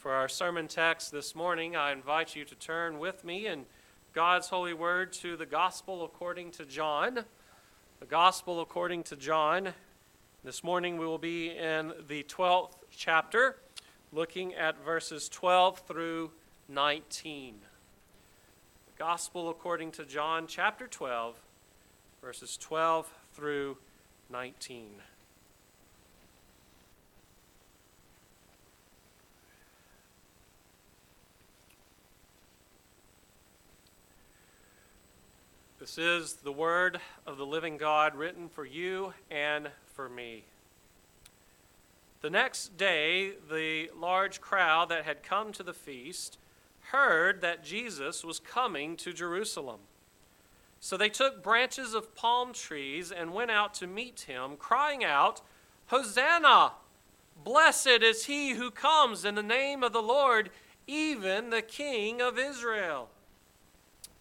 For our sermon text this morning, I invite you to turn with me in God's holy word to the Gospel according to John. The Gospel according to John. This morning we will be in the 12th chapter, looking at verses 12 through 19. The Gospel according to John, chapter 12, verses 12 through 19. This is the word of the living God written for you and for me. The next day, the large crowd that had come to the feast heard that Jesus was coming to Jerusalem. So they took branches of palm trees and went out to meet him, crying out, Hosanna! Blessed is he who comes in the name of the Lord, even the King of Israel.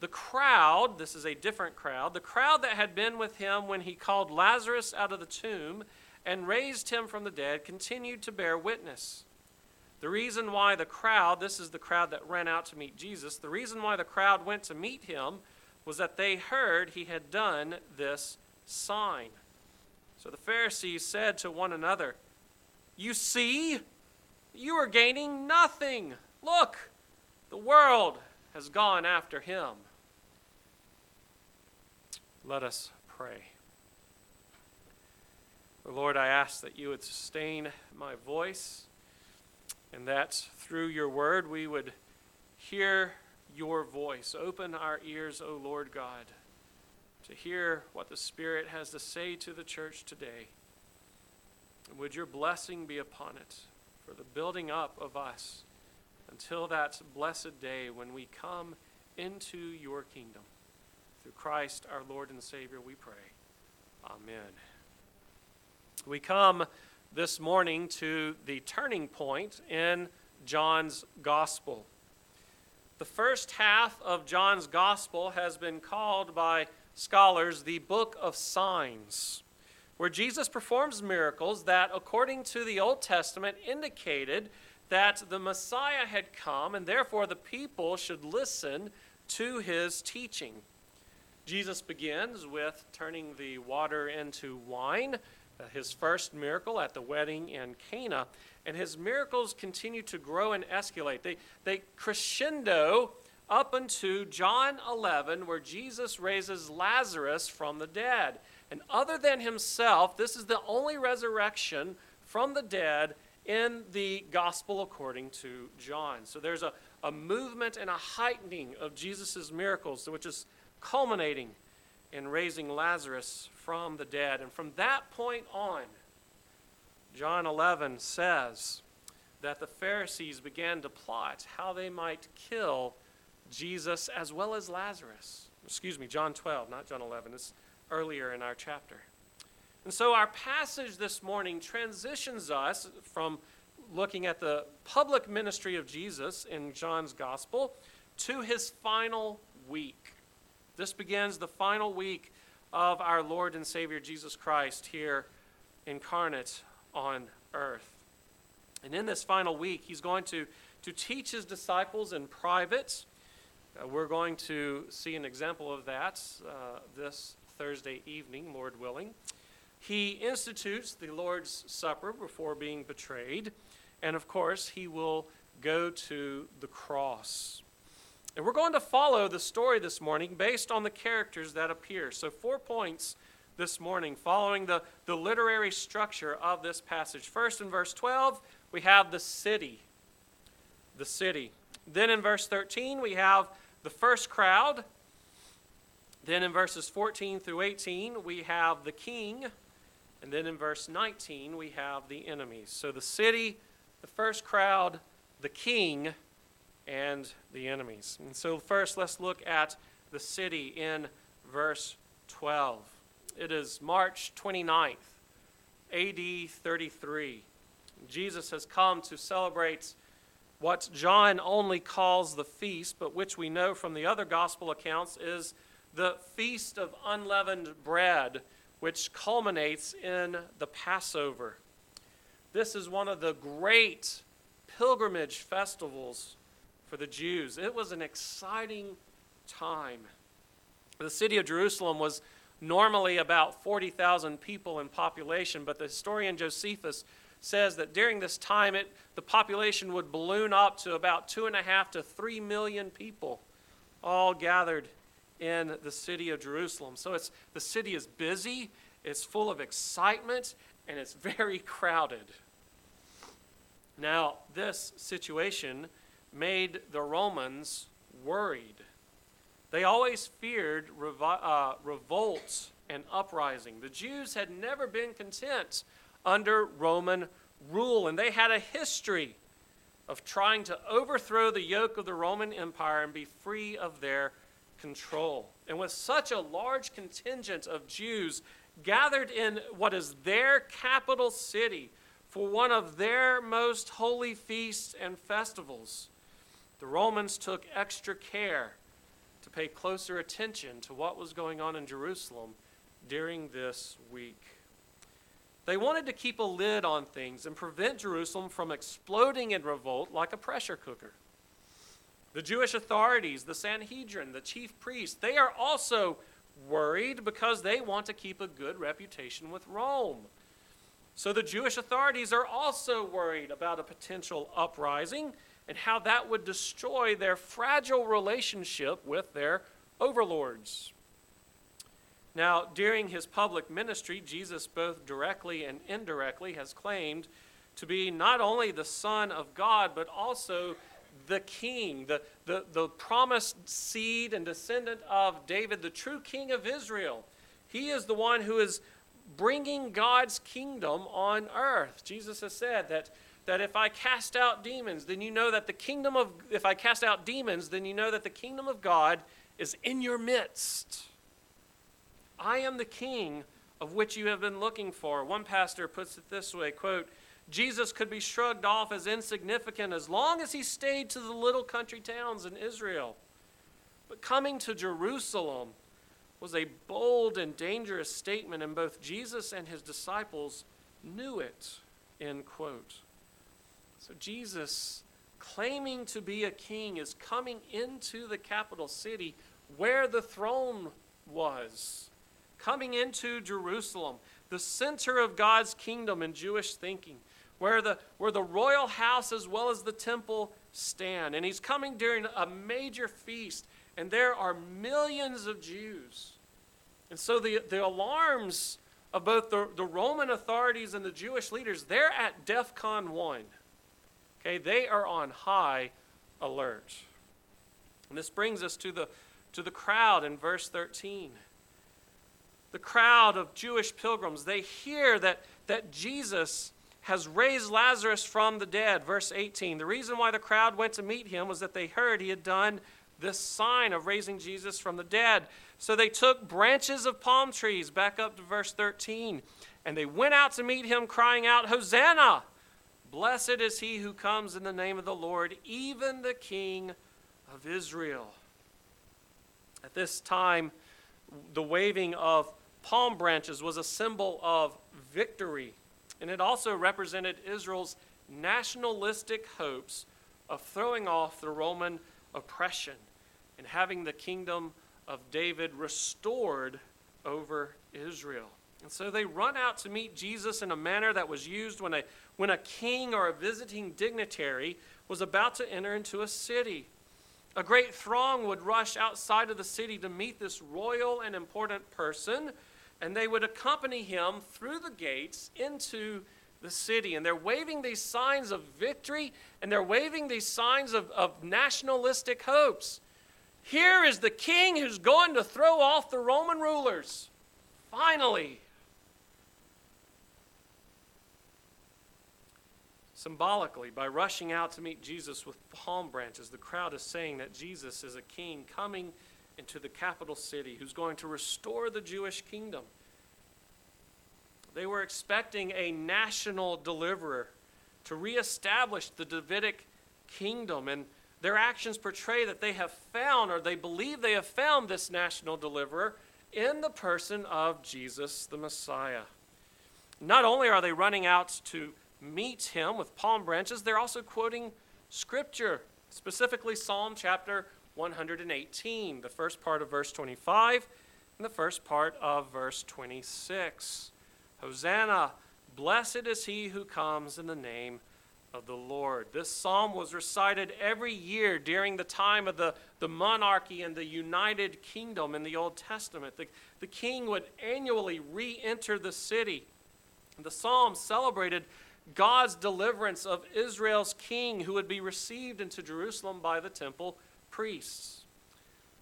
The crowd, this is a different crowd, the crowd that had been with him when he called Lazarus out of the tomb and raised him from the dead, continued to bear witness. The reason why the crowd, this is the crowd that ran out to meet Jesus, the reason why the crowd went to meet him was that they heard he had done this sign. So the Pharisees said to one another, You see, you are gaining nothing. Look, the world has gone after him. Let us pray. Lord, I ask that you would sustain my voice and that through your word we would hear your voice. Open our ears, O Lord God, to hear what the Spirit has to say to the church today. And would your blessing be upon it for the building up of us until that blessed day when we come into your kingdom. Through Christ our Lord and Savior, we pray. Amen. We come this morning to the turning point in John's Gospel. The first half of John's Gospel has been called by scholars the Book of Signs, where Jesus performs miracles that, according to the Old Testament, indicated that the Messiah had come and therefore the people should listen to his teaching. Jesus begins with turning the water into wine, uh, his first miracle at the wedding in Cana, and his miracles continue to grow and escalate. They, they crescendo up into John 11, where Jesus raises Lazarus from the dead. And other than himself, this is the only resurrection from the dead in the gospel according to John. So there's a, a movement and a heightening of Jesus' miracles, which is culminating in raising Lazarus from the dead. And from that point on, John 11 says that the Pharisees began to plot how they might kill Jesus as well as Lazarus. Excuse me, John 12, not John 11. It's earlier in our chapter. And so our passage this morning transitions us from looking at the public ministry of Jesus in John's gospel to his final week. This begins the final week of our Lord and Savior Jesus Christ here incarnate on earth. And in this final week, he's going to, to teach his disciples in private. Uh, we're going to see an example of that uh, this Thursday evening, Lord willing. He institutes the Lord's Supper before being betrayed. And of course, he will go to the cross. And we're going to follow the story this morning based on the characters that appear. So, four points this morning following the, the literary structure of this passage. First, in verse 12, we have the city. The city. Then in verse 13, we have the first crowd. Then in verses 14 through 18, we have the king. And then in verse 19, we have the enemies. So the city, the first crowd, the king, and the enemies. And so, first, let's look at the city in verse 12. It is March 29th, AD 33. Jesus has come to celebrate what John only calls the feast, but which we know from the other gospel accounts is the Feast of Unleavened Bread, which culminates in the Passover. This is one of the great pilgrimage festivals for the Jews. It was an exciting time. The city of Jerusalem was normally about 40,000 people in population, but the historian Josephus says that during this time it, the population would balloon up to about two and a half to three million people, all gathered in the city of Jerusalem. So it's, the city is busy, it's full of excitement, and it's very crowded. Now, this situation made the Romans worried. They always feared revo- uh, revolts and uprising. The Jews had never been content under Roman rule, and they had a history of trying to overthrow the yoke of the Roman Empire and be free of their control. And with such a large contingent of Jews gathered in what is their capital city for one of their most holy feasts and festivals, the Romans took extra care to pay closer attention to what was going on in Jerusalem during this week. They wanted to keep a lid on things and prevent Jerusalem from exploding in revolt like a pressure cooker. The Jewish authorities, the Sanhedrin, the chief priests, they are also worried because they want to keep a good reputation with Rome. So the Jewish authorities are also worried about a potential uprising and how that would destroy their fragile relationship with their overlords. Now, during his public ministry, Jesus, both directly and indirectly, has claimed to be not only the Son of God, but also the King, the, the, the promised seed and descendant of David, the true King of Israel. He is the one who is bringing God's kingdom on earth. Jesus has said that, that if I cast out demons, then you know that the kingdom of, if I cast out demons, then you know that the kingdom of God is in your midst. I am the king of which you have been looking for. One pastor puts it this way, quote, Jesus could be shrugged off as insignificant as long as he stayed to the little country towns in Israel. But coming to Jerusalem was a bold and dangerous statement, and both Jesus and his disciples knew it. End quote. So Jesus, claiming to be a king, is coming into the capital city where the throne was coming into Jerusalem, the center of God's kingdom in Jewish thinking, where the, where the royal house as well as the temple stand. And he's coming during a major feast, and there are millions of Jews. And so the, the alarms of both the, the Roman authorities and the Jewish leaders, they're at DEF CON 1. Okay, they are on high alert. And this brings us to the, to the crowd in verse 13 the crowd of Jewish pilgrims, they hear that, that Jesus has raised Lazarus from the dead. Verse 18. The reason why the crowd went to meet him was that they heard he had done this sign of raising Jesus from the dead. So they took branches of palm trees, back up to verse 13, and they went out to meet him, crying out, Hosanna! Blessed is he who comes in the name of the Lord, even the King of Israel. At this time, the waving of palm branches was a symbol of victory, and it also represented Israel's nationalistic hopes of throwing off the Roman oppression and having the kingdom of David restored over Israel. And so they run out to meet Jesus in a manner that was used when a, when a king or a visiting dignitary was about to enter into a city. A great throng would rush outside of the city to meet this royal and important person and they would accompany him through the gates into the city. And they're waving these signs of victory and they're waving these signs of, of nationalistic hopes. Here is the king who's going to throw off the Roman rulers. Finally. Symbolically, by rushing out to meet Jesus with palm branches, the crowd is saying that Jesus is a king coming into the capital city, who's going to restore the Jewish kingdom. They were expecting a national deliverer to reestablish the Davidic kingdom. And their actions portray that they have found, or they believe they have found, this national deliverer in the person of Jesus the Messiah. Not only are they running out to meet him with palm branches, they're also quoting scripture, specifically Psalm chapter 118, the first part of verse 25 and the first part of verse 26. Hosanna, blessed is he who comes in the name of the Lord. This psalm was recited every year during the time of the, the monarchy and the united kingdom in the Old Testament. The, the king would annually re enter the city. The psalm celebrated God's deliverance of Israel's king who would be received into Jerusalem by the temple priests.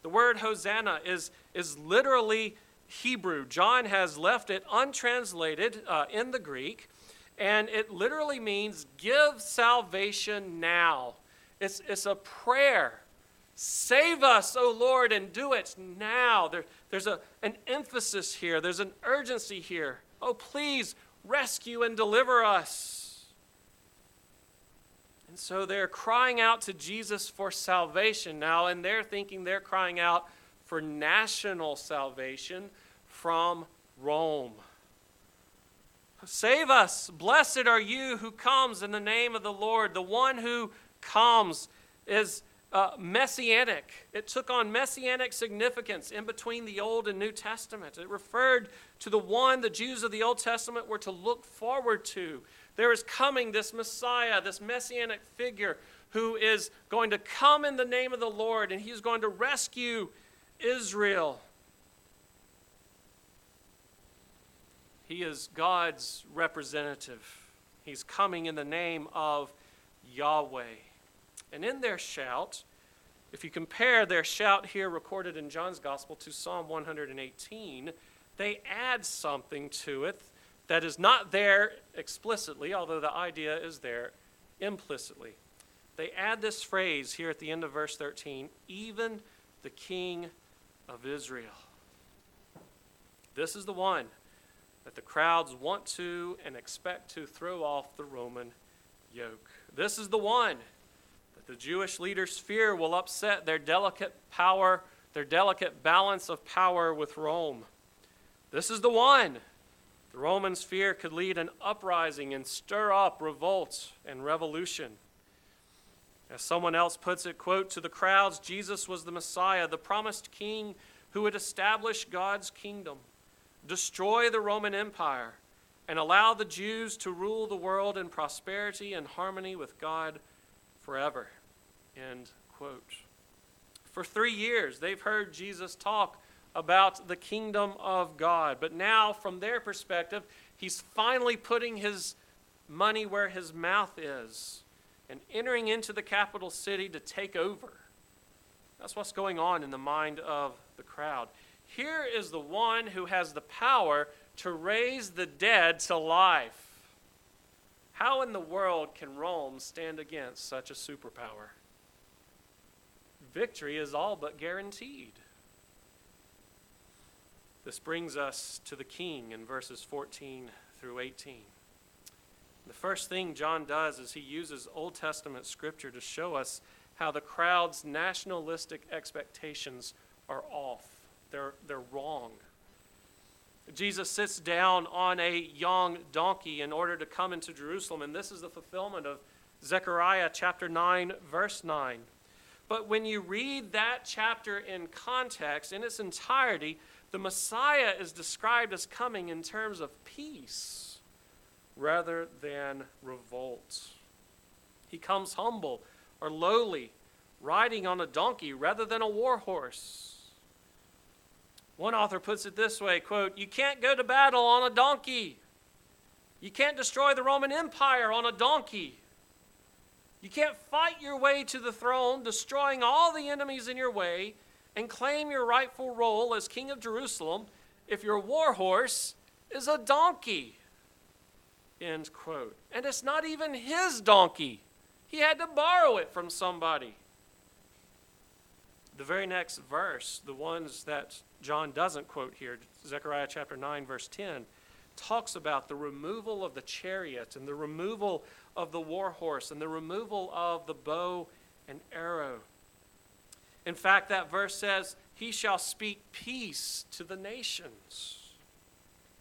The word Hosanna is, is literally Hebrew. John has left it untranslated uh, in the Greek, and it literally means give salvation now. It's, it's a prayer. Save us, O Lord, and do it now. There, there's a, an emphasis here, there's an urgency here. Oh, please rescue and deliver us. And so they're crying out to Jesus for salvation now, and they're thinking they're crying out for national salvation from Rome. Save us. Blessed are you who comes in the name of the Lord. The one who comes is uh, messianic. It took on messianic significance in between the Old and New Testament. It referred to the one the Jews of the Old Testament were to look forward to. There is coming this Messiah, this messianic figure who is going to come in the name of the Lord and he's going to rescue Israel. He is God's representative. He's coming in the name of Yahweh. And in their shout, if you compare their shout here recorded in John's Gospel to Psalm 118, they add something to it that is not there explicitly, although the idea is there implicitly. They add this phrase here at the end of verse 13 even the King of Israel. This is the one that the crowds want to and expect to throw off the Roman yoke. This is the one that the Jewish leaders fear will upset their delicate power, their delicate balance of power with Rome. This is the one the Romans' fear could lead an uprising and stir up revolt and revolution. As someone else puts it, quote, to the crowds, Jesus was the Messiah, the promised king who would establish God's kingdom destroy the Roman Empire, and allow the Jews to rule the world in prosperity and harmony with God forever. End quote. For three years, they've heard Jesus talk about the kingdom of God. But now, from their perspective, he's finally putting his money where his mouth is and entering into the capital city to take over. That's what's going on in the mind of the crowd. Here is the one who has the power to raise the dead to life. How in the world can Rome stand against such a superpower? Victory is all but guaranteed. This brings us to the king in verses 14 through 18. The first thing John does is he uses Old Testament scripture to show us how the crowd's nationalistic expectations are off they're, they're wrong. Jesus sits down on a young donkey in order to come into Jerusalem, and this is the fulfillment of Zechariah chapter 9, verse 9. But when you read that chapter in context, in its entirety, the Messiah is described as coming in terms of peace rather than revolt. He comes humble or lowly, riding on a donkey rather than a war horse. One author puts it this way, quote, "You can't go to battle on a donkey. You can't destroy the Roman Empire on a donkey. You can't fight your way to the throne, destroying all the enemies in your way, and claim your rightful role as king of Jerusalem if your war horse is a donkey." End quote. And it's not even his donkey. He had to borrow it from somebody. the very next verse, the ones that John doesn't quote here, Zechariah chapter 9, verse 10, talks about the removal of the chariot and the removal of the war horse and the removal of the bow and arrow. In fact, that verse says, He shall speak peace to the nations.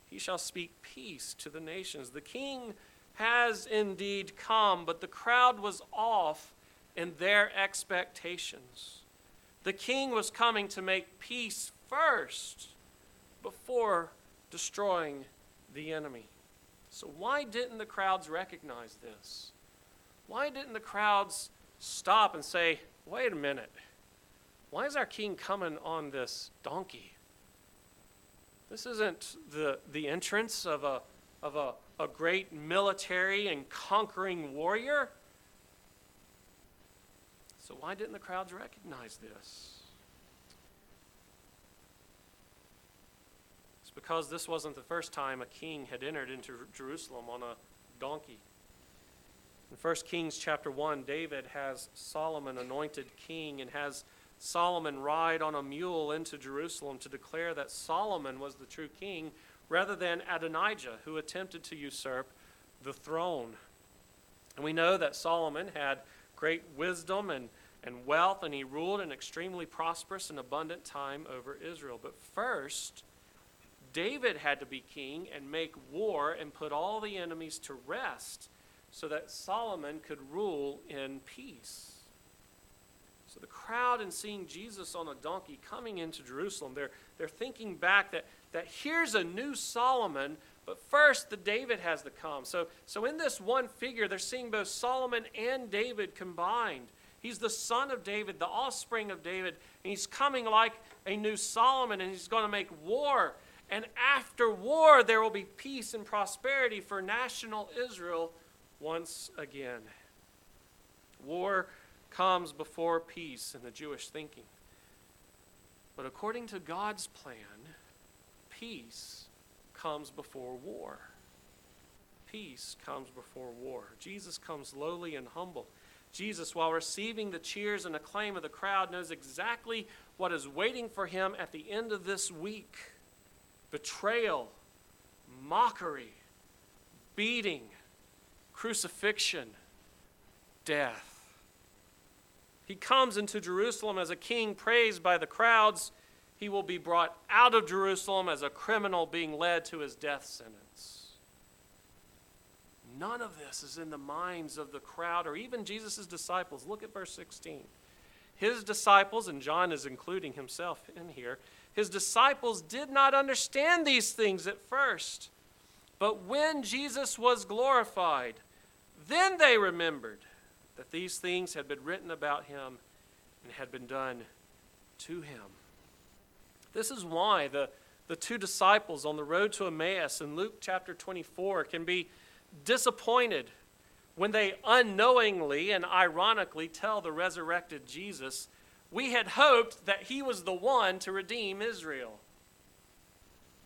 He shall speak peace to the nations. The king has indeed come, but the crowd was off in their expectations. The king was coming to make peace first before destroying the enemy. So, why didn't the crowds recognize this? Why didn't the crowds stop and say, wait a minute, why is our king coming on this donkey? This isn't the, the entrance of, a, of a, a great military and conquering warrior. So, why didn't the crowds recognize this? It's because this wasn't the first time a king had entered into Jerusalem on a donkey. In 1 Kings chapter 1, David has Solomon anointed king and has Solomon ride on a mule into Jerusalem to declare that Solomon was the true king rather than Adonijah, who attempted to usurp the throne. And we know that Solomon had great wisdom and and wealth, and he ruled an extremely prosperous and abundant time over Israel. But first, David had to be king and make war and put all the enemies to rest so that Solomon could rule in peace. So the crowd, and seeing Jesus on a donkey coming into Jerusalem, they're, they're thinking back that, that here's a new Solomon, but first the David has to come. So, so in this one figure, they're seeing both Solomon and David combined. He's the son of David, the offspring of David, and he's coming like a new Solomon, and he's going to make war. And after war, there will be peace and prosperity for national Israel once again. War comes before peace in the Jewish thinking. But according to God's plan, peace comes before war. Peace comes before war. Jesus comes lowly and humble. Jesus, while receiving the cheers and acclaim of the crowd, knows exactly what is waiting for him at the end of this week betrayal, mockery, beating, crucifixion, death. He comes into Jerusalem as a king praised by the crowds. He will be brought out of Jerusalem as a criminal being led to his death sentence. None of this is in the minds of the crowd or even Jesus' disciples. Look at verse 16. His disciples, and John is including himself in here, his disciples did not understand these things at first. But when Jesus was glorified, then they remembered that these things had been written about him and had been done to him. This is why the, the two disciples on the road to Emmaus in Luke chapter 24 can be disappointed when they unknowingly and ironically tell the resurrected Jesus, We had hoped that he was the one to redeem Israel.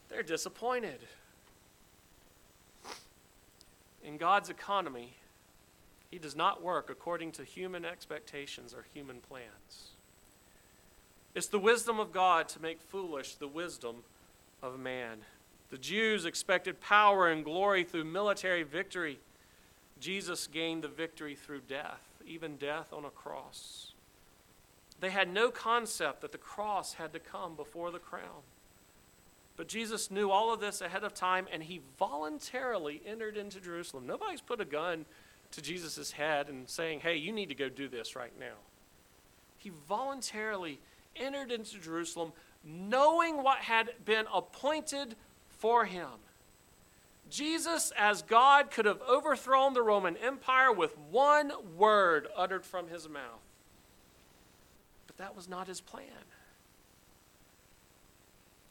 They're disappointed. In God's economy, he does not work according to human expectations or human plans. It's the wisdom of God to make foolish the wisdom of man. The Jews expected power and glory through military victory. Jesus gained the victory through death, even death on a cross. They had no concept that the cross had to come before the crown. But Jesus knew all of this ahead of time, and he voluntarily entered into Jerusalem. Nobody's put a gun to Jesus' head and saying, hey, you need to go do this right now. He voluntarily entered into Jerusalem, knowing what had been appointed for him. Jesus, as God, could have overthrown the Roman Empire with one word uttered from his mouth. But that was not his plan.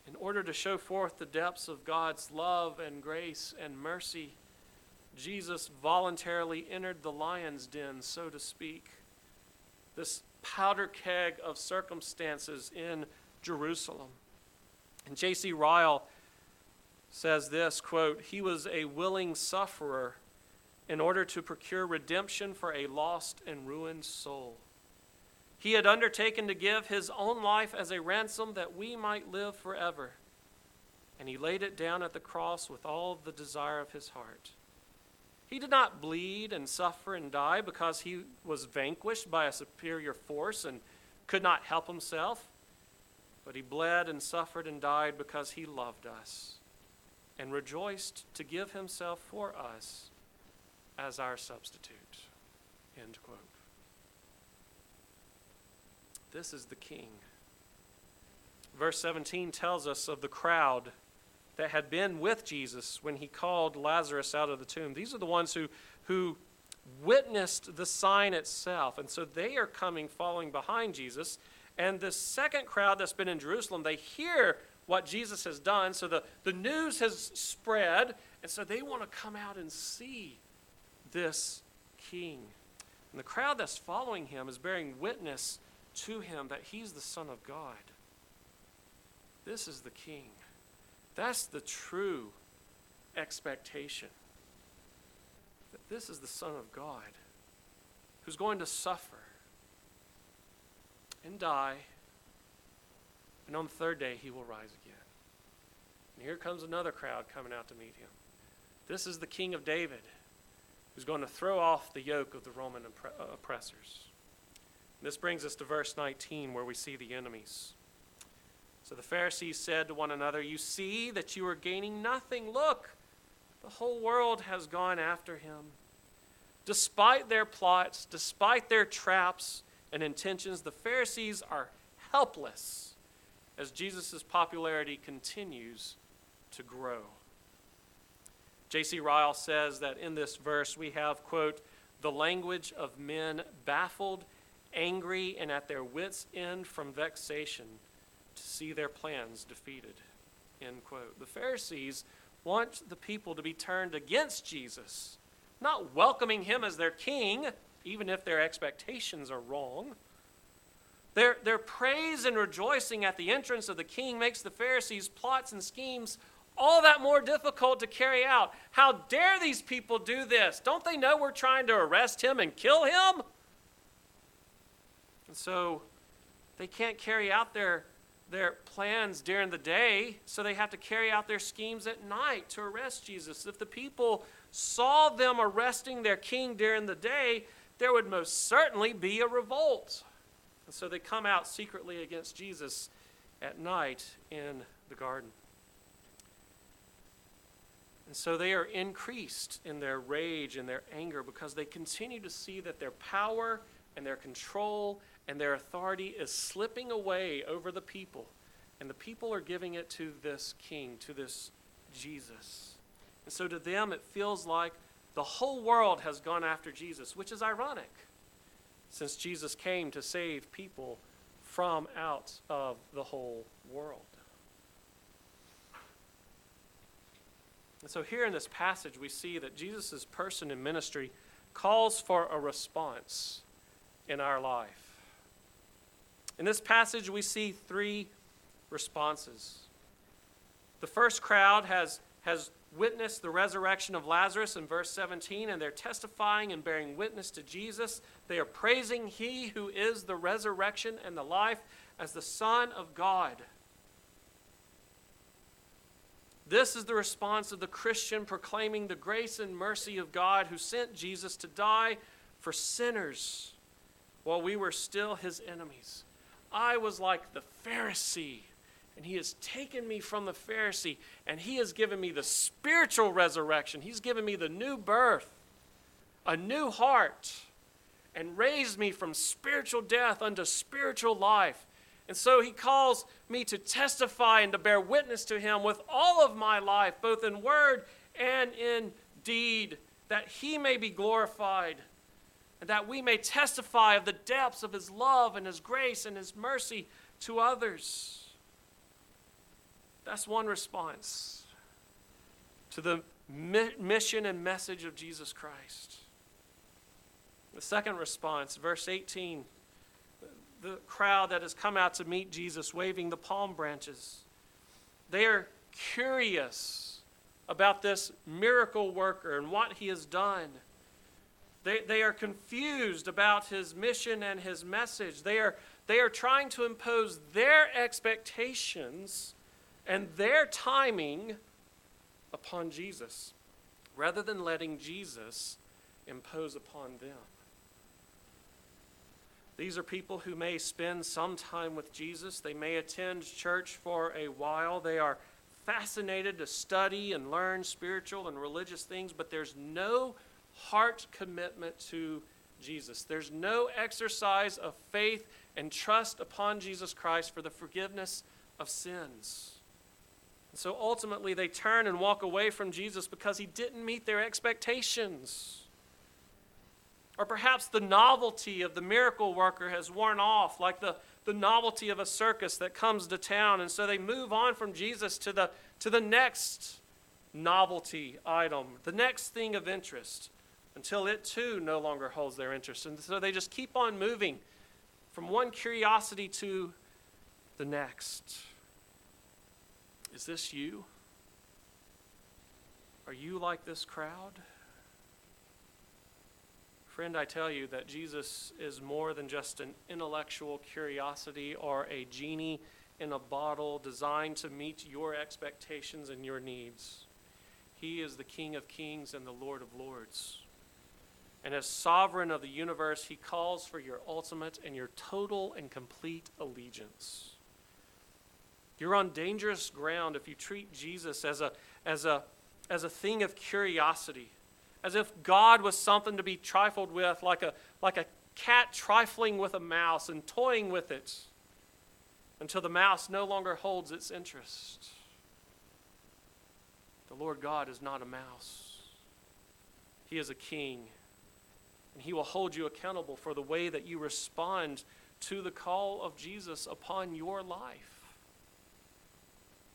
In order to show forth the depths of God's love and grace and mercy, Jesus voluntarily entered the lion's den, so to speak, this powder keg of circumstances in Jerusalem. And J.C. Ryle says this quote he was a willing sufferer in order to procure redemption for a lost and ruined soul He had undertaken to give his own life as a ransom that we might live forever. And he laid it down at the cross with all the desire of his heart. He did not bleed and suffer and die because he was vanquished by a superior force and could not help himself, but he bled and suffered and died because he loved us and rejoiced to give himself for us as our substitute. End quote. This is the King. Verse 17 tells us of the crowd that had been with Jesus when he called Lazarus out of the tomb. These are the ones who, who witnessed the sign itself. And so they are coming, following behind Jesus. And the second crowd that's been in Jerusalem, they hear what Jesus has done. So the, the news has spread. And so they want to come out and see this king. And the crowd that's following him is bearing witness to him that he's the Son of God. This is the King. That's the true expectation. That this is the Son of God who's going to suffer and die, and on the third day he will rise again. And here comes another crowd coming out to meet him. This is the King of David who's going to throw off the yoke of the Roman oppressors. This brings us to verse 19, where we see the enemies. So the Pharisees said to one another, You see that you are gaining nothing. Look, the whole world has gone after him. Despite their plots, despite their traps and intentions, the Pharisees are helpless as Jesus' popularity continues to grow. J.C. Ryle says that in this verse we have, quote, the language of men baffled angry and at their wits' end from vexation to see their plans defeated. End quote. The Pharisees want the people to be turned against Jesus, not welcoming him as their king, even if their expectations are wrong. Their, their praise and rejoicing at the entrance of the king makes the Pharisees' plots and schemes all that more difficult to carry out. How dare these people do this? Don't they know we're trying to arrest him and kill him? And so they can't carry out their, their plans during the day, so they have to carry out their schemes at night to arrest Jesus. If the people saw them arresting their king during the day, there would most certainly be a revolt. And so they come out secretly against Jesus at night in the garden. And so they are increased in their rage and their anger because they continue to see that their power and their control and their authority is slipping away over the people. And the people are giving it to this king, to this Jesus. And so to them, it feels like the whole world has gone after Jesus, which is ironic, since Jesus came to save people from out of the whole world. And so, here in this passage, we see that Jesus' person and ministry calls for a response in our life. In this passage, we see three responses. The first crowd has, has witnessed the resurrection of Lazarus in verse 17, and they're testifying and bearing witness to Jesus. They are praising He who is the resurrection and the life as the Son of God. This is the response of the Christian proclaiming the grace and mercy of God who sent Jesus to die for sinners while we were still his enemies. I was like the Pharisee. And he has taken me from the Pharisee and he has given me the spiritual resurrection. He's given me the new birth, a new heart, and raised me from spiritual death unto spiritual life. And so he calls me to testify and to bear witness to him with all of my life, both in word and in deed, that he may be glorified and that we may testify of the depths of his love and his grace and his mercy to others. That's one response to the mission and message of Jesus Christ. The second response, verse 18, the crowd that has come out to meet Jesus waving the palm branches. They are curious about this miracle worker and what he has done. They, they are confused about his mission and his message. They are, they are trying to impose their expectations and their timing upon Jesus rather than letting Jesus impose upon them. These are people who may spend some time with Jesus. They may attend church for a while. They are fascinated to study and learn spiritual and religious things, but there's no heart commitment to Jesus. There's no exercise of faith and trust upon Jesus Christ for the forgiveness of sins. And so ultimately, they turn and walk away from Jesus because he didn't meet their expectations. Or perhaps the novelty of the miracle worker has worn off, like the, the novelty of a circus that comes to town. And so they move on from Jesus to the, to the next novelty item, the next thing of interest, until it too no longer holds their interest. And so they just keep on moving from one curiosity to the next. Is this you? Are you like this crowd? Friend, I tell you that Jesus is more than just an intellectual curiosity or a genie in a bottle designed to meet your expectations and your needs. He is the King of kings and the Lord of lords. And as sovereign of the universe, he calls for your ultimate and your total and complete allegiance. You're on dangerous ground if you treat Jesus as a, as a, as a thing of curiosity as if God was something to be trifled with, like a, like a cat trifling with a mouse and toying with it until the mouse no longer holds its interest. The Lord God is not a mouse, He is a king. And He will hold you accountable for the way that you respond to the call of Jesus upon your life.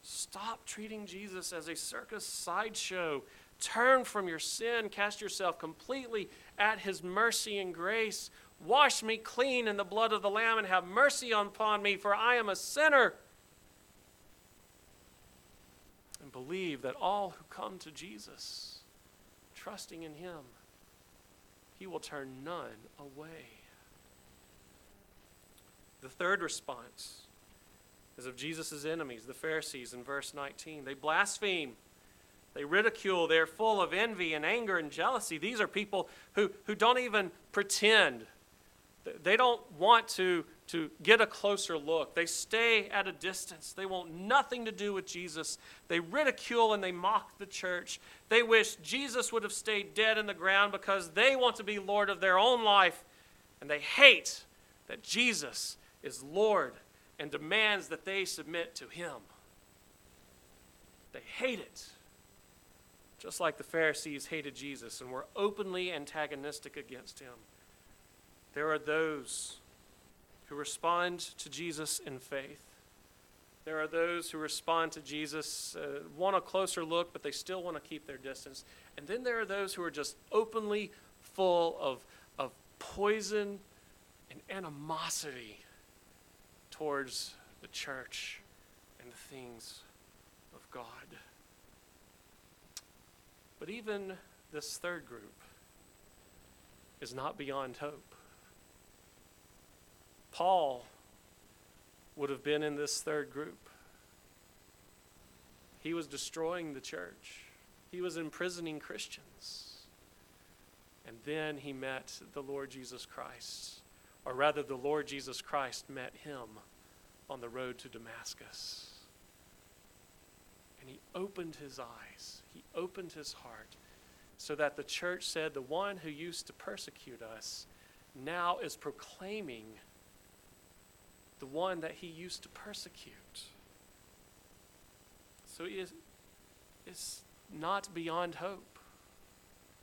Stop treating Jesus as a circus sideshow Turn from your sin, cast yourself completely at his mercy and grace. Wash me clean in the blood of the Lamb and have mercy upon me, for I am a sinner. And believe that all who come to Jesus, trusting in him, he will turn none away. The third response is of Jesus' enemies, the Pharisees, in verse 19. They blaspheme they ridicule. They're full of envy and anger and jealousy. These are people who, who don't even pretend. They don't want to, to get a closer look. They stay at a distance. They want nothing to do with Jesus. They ridicule and they mock the church. They wish Jesus would have stayed dead in the ground because they want to be Lord of their own life. And they hate that Jesus is Lord and demands that they submit to Him. They hate it just like the Pharisees hated Jesus and were openly antagonistic against him. There are those who respond to Jesus in faith. There are those who respond to Jesus, uh, want a closer look, but they still want to keep their distance. And then there are those who are just openly full of, of poison and animosity towards the church and the things of God. But even this third group is not beyond hope. Paul would have been in this third group. He was destroying the church, he was imprisoning Christians. And then he met the Lord Jesus Christ. Or rather, the Lord Jesus Christ met him on the road to Damascus. And he opened his eyes he opened his heart so that the church said, The one who used to persecute us now is proclaiming the one that he used to persecute. So it is, it's not beyond hope.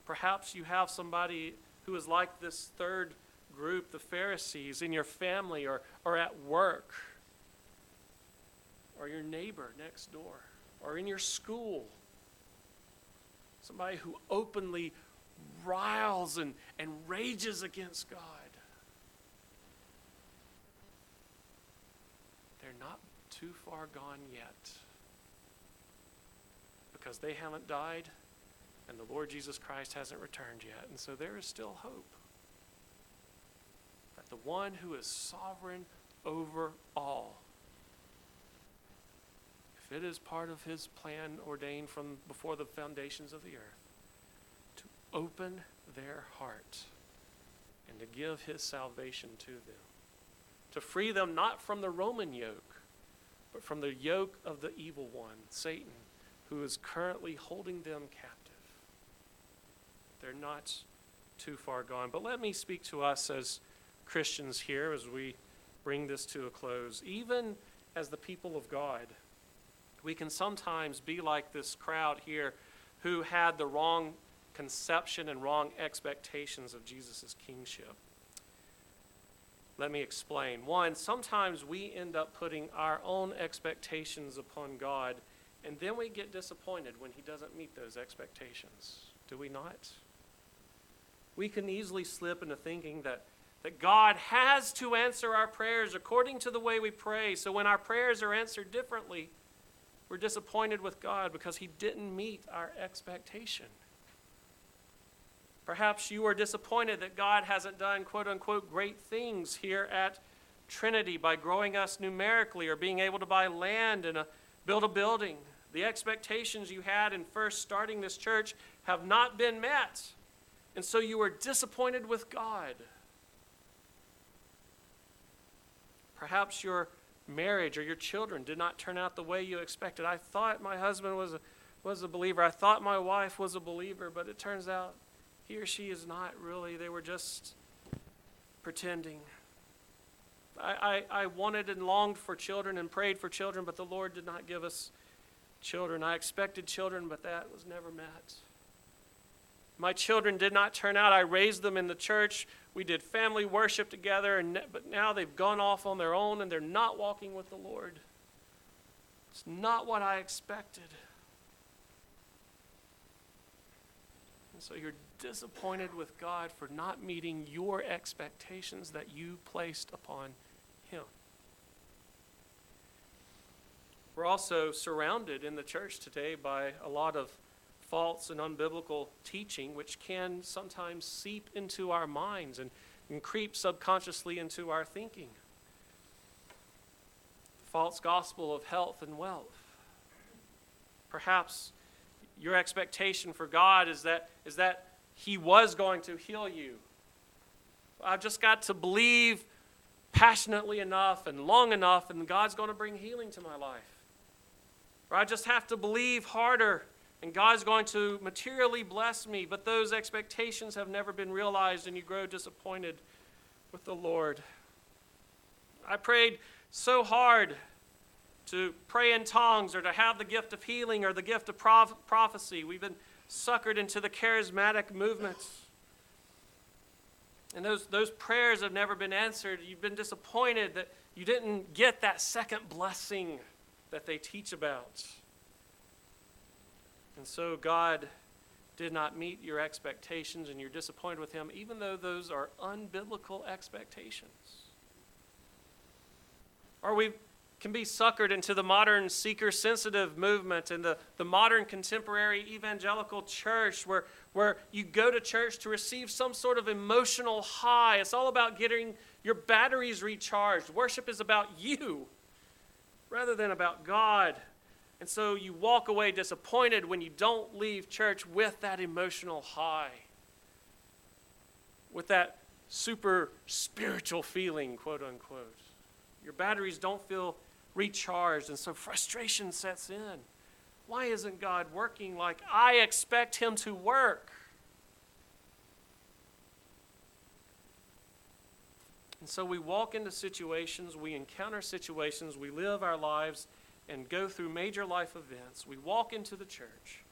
Perhaps you have somebody who is like this third group, the Pharisees, in your family or, or at work, or your neighbor next door, or in your school somebody who openly riles and, and rages against God. They're not too far gone yet because they haven't died and the Lord Jesus Christ hasn't returned yet. And so there is still hope that the one who is sovereign over all, if it is part of his plan ordained from before the foundations of the earth, to open their heart and to give his salvation to them, to free them not from the Roman yoke, but from the yoke of the evil one, Satan, who is currently holding them captive. They're not too far gone. But let me speak to us as Christians here as we bring this to a close. Even as the people of God, we can sometimes be like this crowd here who had the wrong conception and wrong expectations of Jesus' kingship. Let me explain. One, sometimes we end up putting our own expectations upon God, and then we get disappointed when He doesn't meet those expectations. Do we not? We can easily slip into thinking that, that God has to answer our prayers according to the way we pray. So when our prayers are answered differently, we're disappointed with God because He didn't meet our expectation. Perhaps you are disappointed that God hasn't done quote unquote great things here at Trinity by growing us numerically or being able to buy land and a, build a building. The expectations you had in first starting this church have not been met. And so you are disappointed with God. Perhaps your marriage or your children did not turn out the way you expected. I thought my husband was a, was a believer. I thought my wife was a believer, but it turns out he or she is not really. They were just pretending. I, I, I, wanted and longed for children and prayed for children, but the Lord did not give us children. I expected children, but that was never met. My children did not turn out. I raised them in the church. We did family worship together, and, but now they've gone off on their own and they're not walking with the Lord. It's not what I expected. And so you're disappointed with God for not meeting your expectations that you placed upon Him. We're also surrounded in the church today by a lot of false and unbiblical teaching, which can sometimes seep into our minds and, and creep subconsciously into our thinking. False gospel of health and wealth. Perhaps your expectation for God is that, is that he was going to heal you. I've just got to believe passionately enough and long enough, and God's going to bring healing to my life. Or I just have to believe harder, and God's going to materially bless me, but those expectations have never been realized, and you grow disappointed with the Lord. I prayed so hard to pray in tongues or to have the gift of healing or the gift of prophecy. We've been suckered into the charismatic movements. And those, those prayers have never been answered. You've been disappointed that you didn't get that second blessing that they teach about. And so God did not meet your expectations and you're disappointed with Him, even though those are unbiblical expectations. Or we can be suckered into the modern seeker sensitive movement and the, the modern contemporary evangelical church where, where you go to church to receive some sort of emotional high. It's all about getting your batteries recharged. Worship is about you rather than about God. And so you walk away disappointed when you don't leave church with that emotional high, with that super spiritual feeling, quote unquote. Your batteries don't feel recharged. And so frustration sets in. Why isn't God working like I expect Him to work? And so we walk into situations, we encounter situations, we live our lives and go through major life events. We walk into the church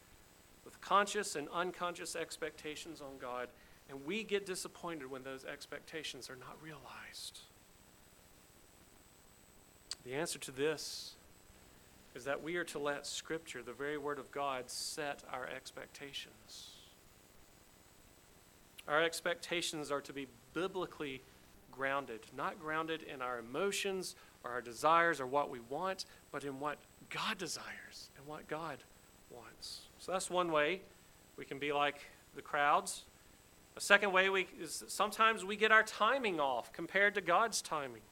with conscious and unconscious expectations on God, and we get disappointed when those expectations are not realized. The answer to this is that we are to let Scripture, the very Word of God, set our expectations. Our expectations are to be biblically grounded, not grounded in our emotions or our desires or what we want, but in what God desires and what God wants. So that's one way We can be like the crowds. A second way we, is sometimes we get our timing off compared to God's timing.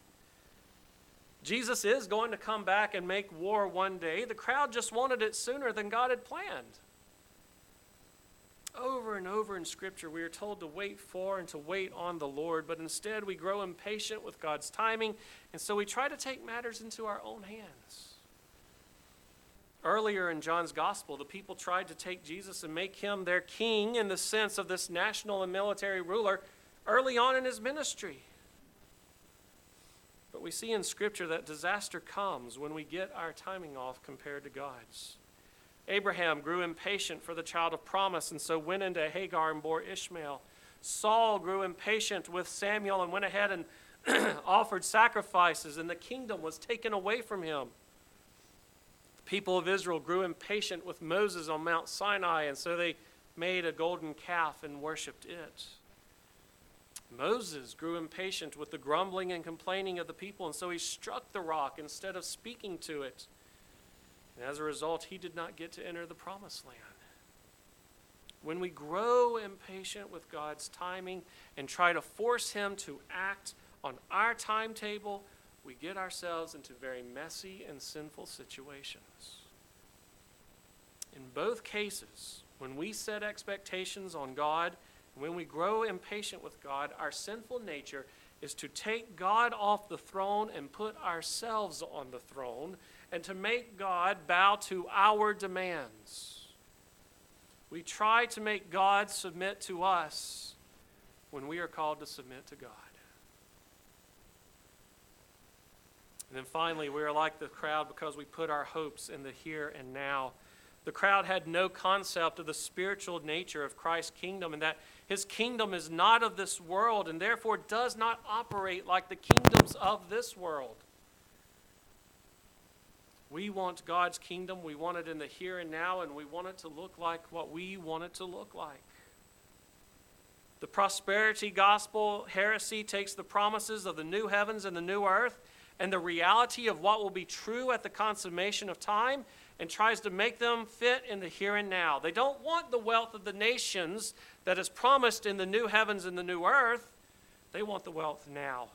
Jesus is going to come back and make war one day. The crowd just wanted it sooner than God had planned. Over and over in Scripture, we are told to wait for and to wait on the Lord, but instead we grow impatient with God's timing, and so we try to take matters into our own hands. Earlier in John's Gospel, the people tried to take Jesus and make him their king in the sense of this national and military ruler early on in his ministry. We see in Scripture that disaster comes when we get our timing off compared to God's. Abraham grew impatient for the child of promise and so went into Hagar and bore Ishmael. Saul grew impatient with Samuel and went ahead and offered sacrifices, and the kingdom was taken away from him. The people of Israel grew impatient with Moses on Mount Sinai, and so they made a golden calf and worshiped it. Moses grew impatient with the grumbling and complaining of the people, and so he struck the rock instead of speaking to it. And as a result, he did not get to enter the promised land. When we grow impatient with God's timing and try to force him to act on our timetable, we get ourselves into very messy and sinful situations. In both cases, when we set expectations on God, when we grow impatient with God, our sinful nature is to take God off the throne and put ourselves on the throne and to make God bow to our demands. We try to make God submit to us when we are called to submit to God. And then finally, we are like the crowd because we put our hopes in the here and now. The crowd had no concept of the spiritual nature of Christ's kingdom and that his kingdom is not of this world and therefore does not operate like the kingdoms of this world. We want God's kingdom. We want it in the here and now, and we want it to look like what we want it to look like. The prosperity gospel heresy takes the promises of the new heavens and the new earth and the reality of what will be true at the consummation of time and tries to make them fit in the here and now. They don't want the wealth of the nations that is promised in the new heavens and the new earth, they want the wealth now.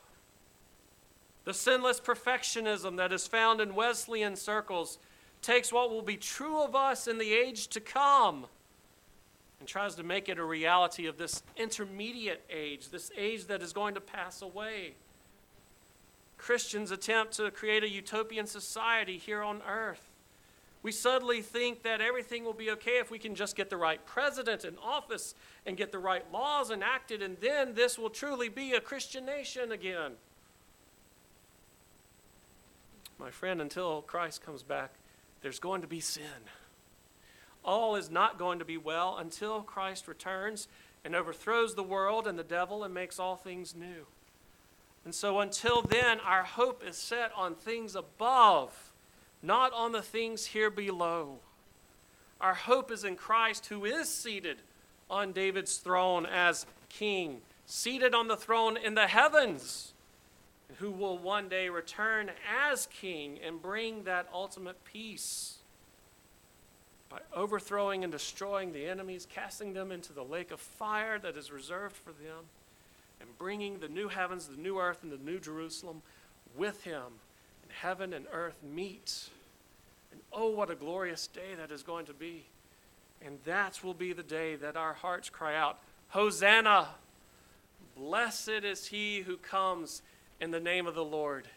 The sinless perfectionism that is found in Wesleyan circles takes what will be true of us in the age to come and tries to make it a reality of this intermediate age, this age that is going to pass away. Christians attempt to create a utopian society here on earth. We suddenly think that everything will be okay if we can just get the right president in office and get the right laws enacted, and then this will truly be a Christian nation again. My friend, until Christ comes back, there's going to be sin. All is not going to be well until Christ returns and overthrows the world and the devil and makes all things new. And so until then, our hope is set on things above, not on the things here below. Our hope is in Christ, who is seated on David's throne as king, seated on the throne in the heavens who will one day return as king and bring that ultimate peace by overthrowing and destroying the enemies, casting them into the lake of fire that is reserved for them, and bringing the new heavens, the new earth, and the new Jerusalem with him. Heaven and earth meet. And oh, what a glorious day that is going to be. And that will be the day that our hearts cry out, Hosanna! Blessed is he who comes in the name of the Lord,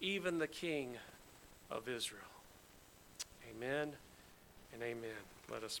even the King of Israel. Amen and amen. Let us pray.